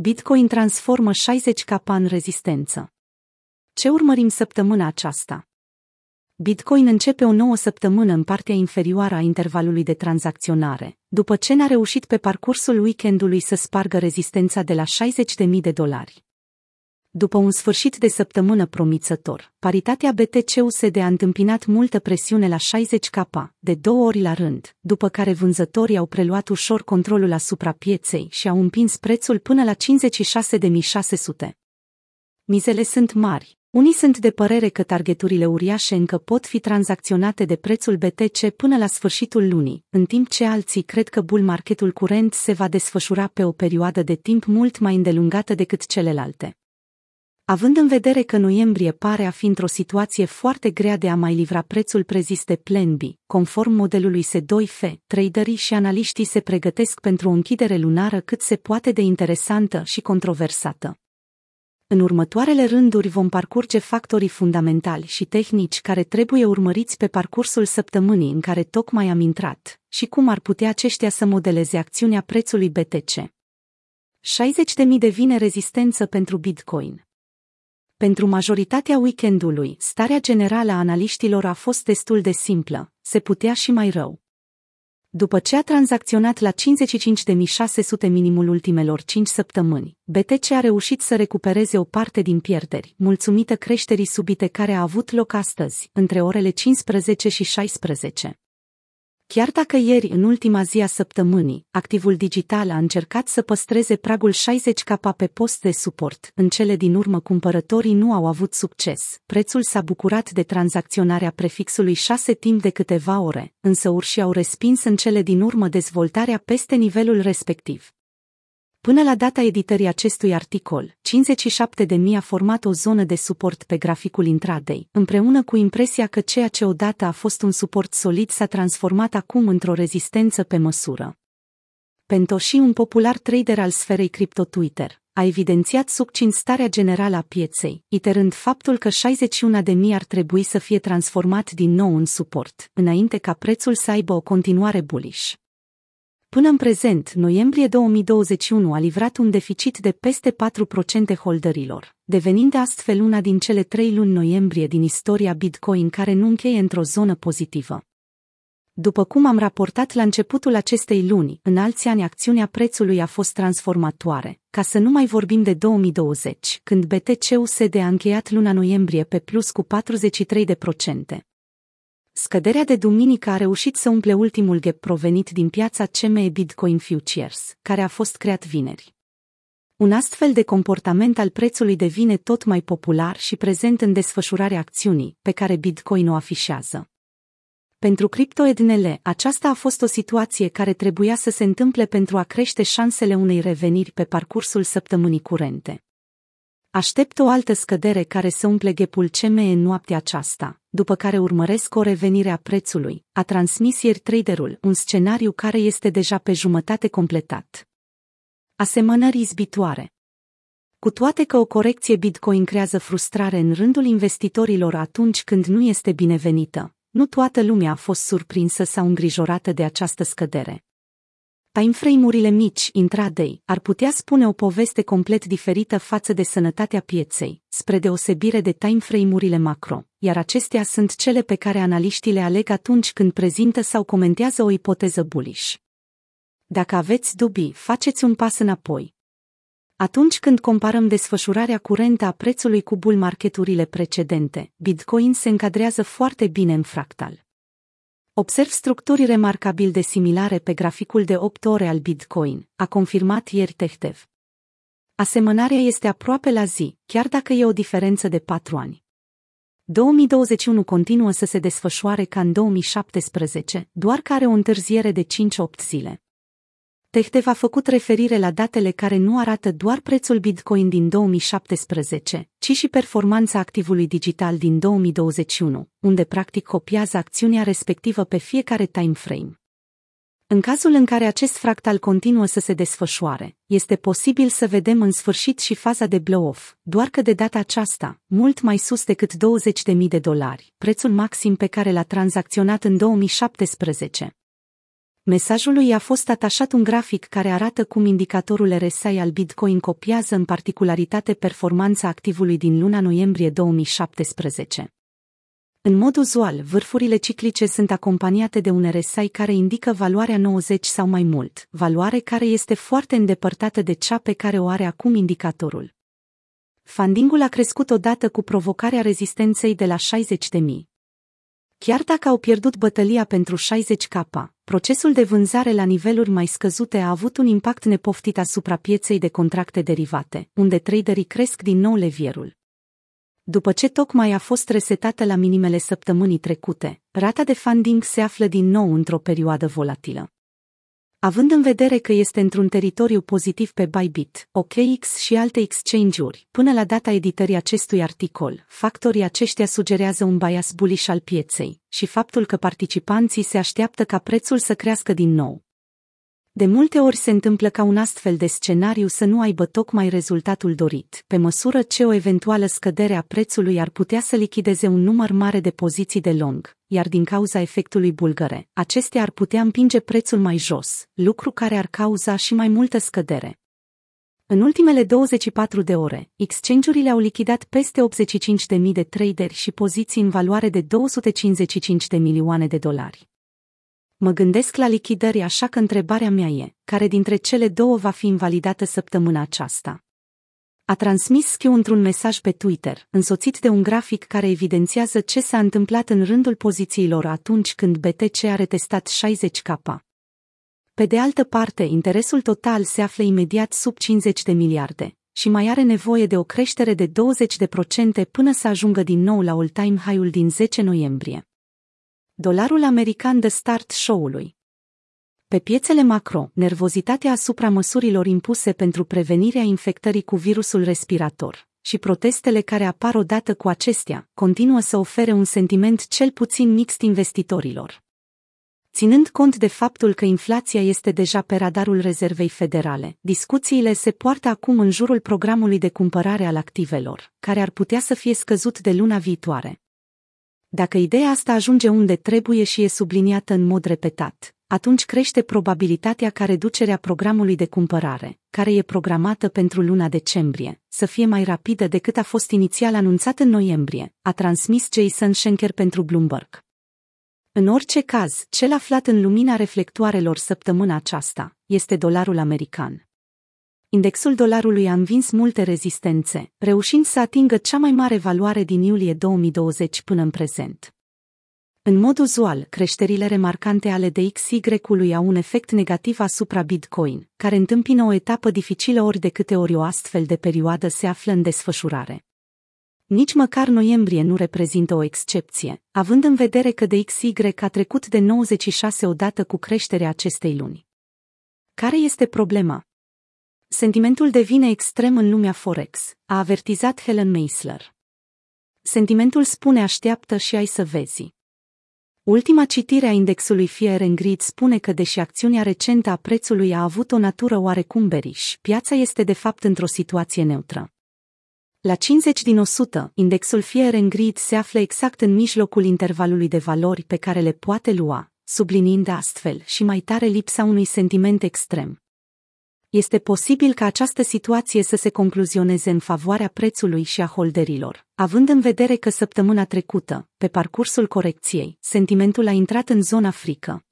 Bitcoin transformă 60k în rezistență. Ce urmărim săptămâna aceasta? Bitcoin începe o nouă săptămână în partea inferioară a intervalului de tranzacționare, după ce n-a reușit pe parcursul weekendului să spargă rezistența de la 60.000 de dolari. După un sfârșit de săptămână promițător, paritatea BTC-USD a întâmpinat multă presiune la 60K, de două ori la rând, după care vânzătorii au preluat ușor controlul asupra pieței și au împins prețul până la 56.600. Mizele sunt mari. Unii sunt de părere că targeturile uriașe încă pot fi tranzacționate de prețul BTC până la sfârșitul lunii, în timp ce alții cred că bull marketul curent se va desfășura pe o perioadă de timp mult mai îndelungată decât celelalte. Având în vedere că noiembrie pare a fi într-o situație foarte grea de a mai livra prețul prezis de Plan B, conform modelului S2F, traderii și analiștii se pregătesc pentru o închidere lunară cât se poate de interesantă și controversată. În următoarele rânduri vom parcurge factorii fundamentali și tehnici care trebuie urmăriți pe parcursul săptămânii în care tocmai am intrat și cum ar putea aceștia să modeleze acțiunea prețului BTC. 60.000 devine rezistență pentru Bitcoin. Pentru majoritatea weekendului, starea generală a analiștilor a fost destul de simplă, se putea și mai rău. După ce a tranzacționat la 55.600 minimul ultimelor 5 săptămâni, BTC a reușit să recupereze o parte din pierderi, mulțumită creșterii subite care a avut loc astăzi, între orele 15 și 16. Chiar dacă ieri, în ultima zi a săptămânii, activul digital a încercat să păstreze pragul 60K pe post de suport, în cele din urmă cumpărătorii nu au avut succes. Prețul s-a bucurat de tranzacționarea prefixului 6 timp de câteva ore, însă urșii au respins în cele din urmă dezvoltarea peste nivelul respectiv. Până la data editării acestui articol, 57.000 a format o zonă de suport pe graficul intraday, împreună cu impresia că ceea ce odată a fost un suport solid s-a transformat acum într-o rezistență pe măsură. Pentoshi, un popular trader al sferei cripto Twitter, a evidențiat succint starea generală a pieței, iterând faptul că 61.000 ar trebui să fie transformat din nou în suport, înainte ca prețul să aibă o continuare bullish. Până în prezent, noiembrie 2021 a livrat un deficit de peste 4% holderilor, devenind astfel una din cele trei luni noiembrie din istoria Bitcoin care nu încheie într-o zonă pozitivă. După cum am raportat la începutul acestei luni, în alți ani acțiunea prețului a fost transformatoare, ca să nu mai vorbim de 2020, când BTC-USD a încheiat luna noiembrie pe plus cu 43%. Scăderea de duminică a reușit să umple ultimul gap provenit din piața CME Bitcoin Futures, care a fost creat vineri. Un astfel de comportament al prețului devine tot mai popular și prezent în desfășurarea acțiunii, pe care Bitcoin o afișează. Pentru CryptoEdnele, aceasta a fost o situație care trebuia să se întâmple pentru a crește șansele unei reveniri pe parcursul săptămânii curente. Aștept o altă scădere care să umple ghepul CME în noaptea aceasta, după care urmăresc o revenire a prețului, a transmis ieri traderul, un scenariu care este deja pe jumătate completat. Asemănări izbitoare cu toate că o corecție Bitcoin creează frustrare în rândul investitorilor atunci când nu este binevenită, nu toată lumea a fost surprinsă sau îngrijorată de această scădere. Timeframe-urile mici, intraday, ar putea spune o poveste complet diferită față de sănătatea pieței, spre deosebire de timeframe-urile macro, iar acestea sunt cele pe care analiștii le aleg atunci când prezintă sau comentează o ipoteză bullish. Dacă aveți dubii, faceți un pas înapoi. Atunci când comparăm desfășurarea curentă a prețului cu bull marketurile precedente, Bitcoin se încadrează foarte bine în fractal. Observ structuri remarcabil de similare pe graficul de 8 ore al Bitcoin, a confirmat ieri Tehtev. Asemănarea este aproape la zi, chiar dacă e o diferență de 4 ani. 2021 continuă să se desfășoare ca în 2017, doar că are o întârziere de 5-8 zile. Tehtev a făcut referire la datele care nu arată doar prețul Bitcoin din 2017, ci și performanța activului digital din 2021, unde practic copiază acțiunea respectivă pe fiecare time frame. În cazul în care acest fractal continuă să se desfășoare, este posibil să vedem în sfârșit și faza de blow-off, doar că de data aceasta, mult mai sus decât 20.000 de dolari, prețul maxim pe care l-a tranzacționat în 2017. Mesajului a fost atașat un grafic care arată cum indicatorul RSI al Bitcoin copiază în particularitate performanța activului din luna noiembrie 2017. În mod uzual, vârfurile ciclice sunt acompaniate de un RSI care indică valoarea 90 sau mai mult, valoare care este foarte îndepărtată de cea pe care o are acum indicatorul. Fundingul a crescut odată cu provocarea rezistenței de la 60.000. Chiar dacă au pierdut bătălia pentru 60K, procesul de vânzare la niveluri mai scăzute a avut un impact nepoftit asupra pieței de contracte derivate, unde traderii cresc din nou levierul. După ce tocmai a fost resetată la minimele săptămânii trecute, rata de funding se află din nou într-o perioadă volatilă. Având în vedere că este într-un teritoriu pozitiv pe Bybit, OKX și alte exchange-uri, până la data editării acestui articol, factorii aceștia sugerează un bias bullish al pieței și faptul că participanții se așteaptă ca prețul să crească din nou. De multe ori se întâmplă ca un astfel de scenariu să nu aibă tocmai rezultatul dorit, pe măsură ce o eventuală scădere a prețului ar putea să lichideze un număr mare de poziții de long, iar din cauza efectului bulgăre, acestea ar putea împinge prețul mai jos, lucru care ar cauza și mai multă scădere. În ultimele 24 de ore, exchange-urile au lichidat peste 85.000 de traderi și poziții în valoare de 255 de milioane de dolari. Mă gândesc la lichidări, așa că întrebarea mea e, care dintre cele două va fi invalidată săptămâna aceasta? A transmis Schiu într-un mesaj pe Twitter, însoțit de un grafic care evidențiază ce s-a întâmplat în rândul pozițiilor atunci când BTC a retestat 60K. Pe de altă parte, interesul total se află imediat sub 50 de miliarde și mai are nevoie de o creștere de 20% până să ajungă din nou la all-time high-ul din 10 noiembrie. Dolarul american de start show-ului. Pe piețele macro, nervozitatea asupra măsurilor impuse pentru prevenirea infectării cu virusul respirator și protestele care apar odată cu acestea continuă să ofere un sentiment cel puțin mixt investitorilor. Ținând cont de faptul că inflația este deja pe radarul rezervei federale, discuțiile se poartă acum în jurul programului de cumpărare al activelor, care ar putea să fie scăzut de luna viitoare. Dacă ideea asta ajunge unde trebuie și e subliniată în mod repetat, atunci crește probabilitatea ca reducerea programului de cumpărare, care e programată pentru luna decembrie, să fie mai rapidă decât a fost inițial anunțat în noiembrie, a transmis Jason Schenker pentru Bloomberg. În orice caz, cel aflat în lumina reflectoarelor săptămâna aceasta este dolarul american indexul dolarului a învins multe rezistențe, reușind să atingă cea mai mare valoare din iulie 2020 până în prezent. În mod uzual, creșterile remarcante ale DXY-ului au un efect negativ asupra Bitcoin, care întâmpină o etapă dificilă ori de câte ori o astfel de perioadă se află în desfășurare. Nici măcar noiembrie nu reprezintă o excepție, având în vedere că DXY a trecut de 96 odată cu creșterea acestei luni. Care este problema? Sentimentul devine extrem în lumea Forex, a avertizat Helen Meisler. Sentimentul spune așteaptă și ai să vezi. Ultima citire a indexului Fear and Greed spune că deși acțiunea recentă a prețului a avut o natură oarecum beriș, piața este de fapt într-o situație neutră. La 50 din 100, indexul Fear and Greed se află exact în mijlocul intervalului de valori pe care le poate lua, subliniind astfel și mai tare lipsa unui sentiment extrem. Este posibil ca această situație să se concluzioneze în favoarea prețului și a holderilor, având în vedere că săptămâna trecută, pe parcursul corecției, sentimentul a intrat în zona frică.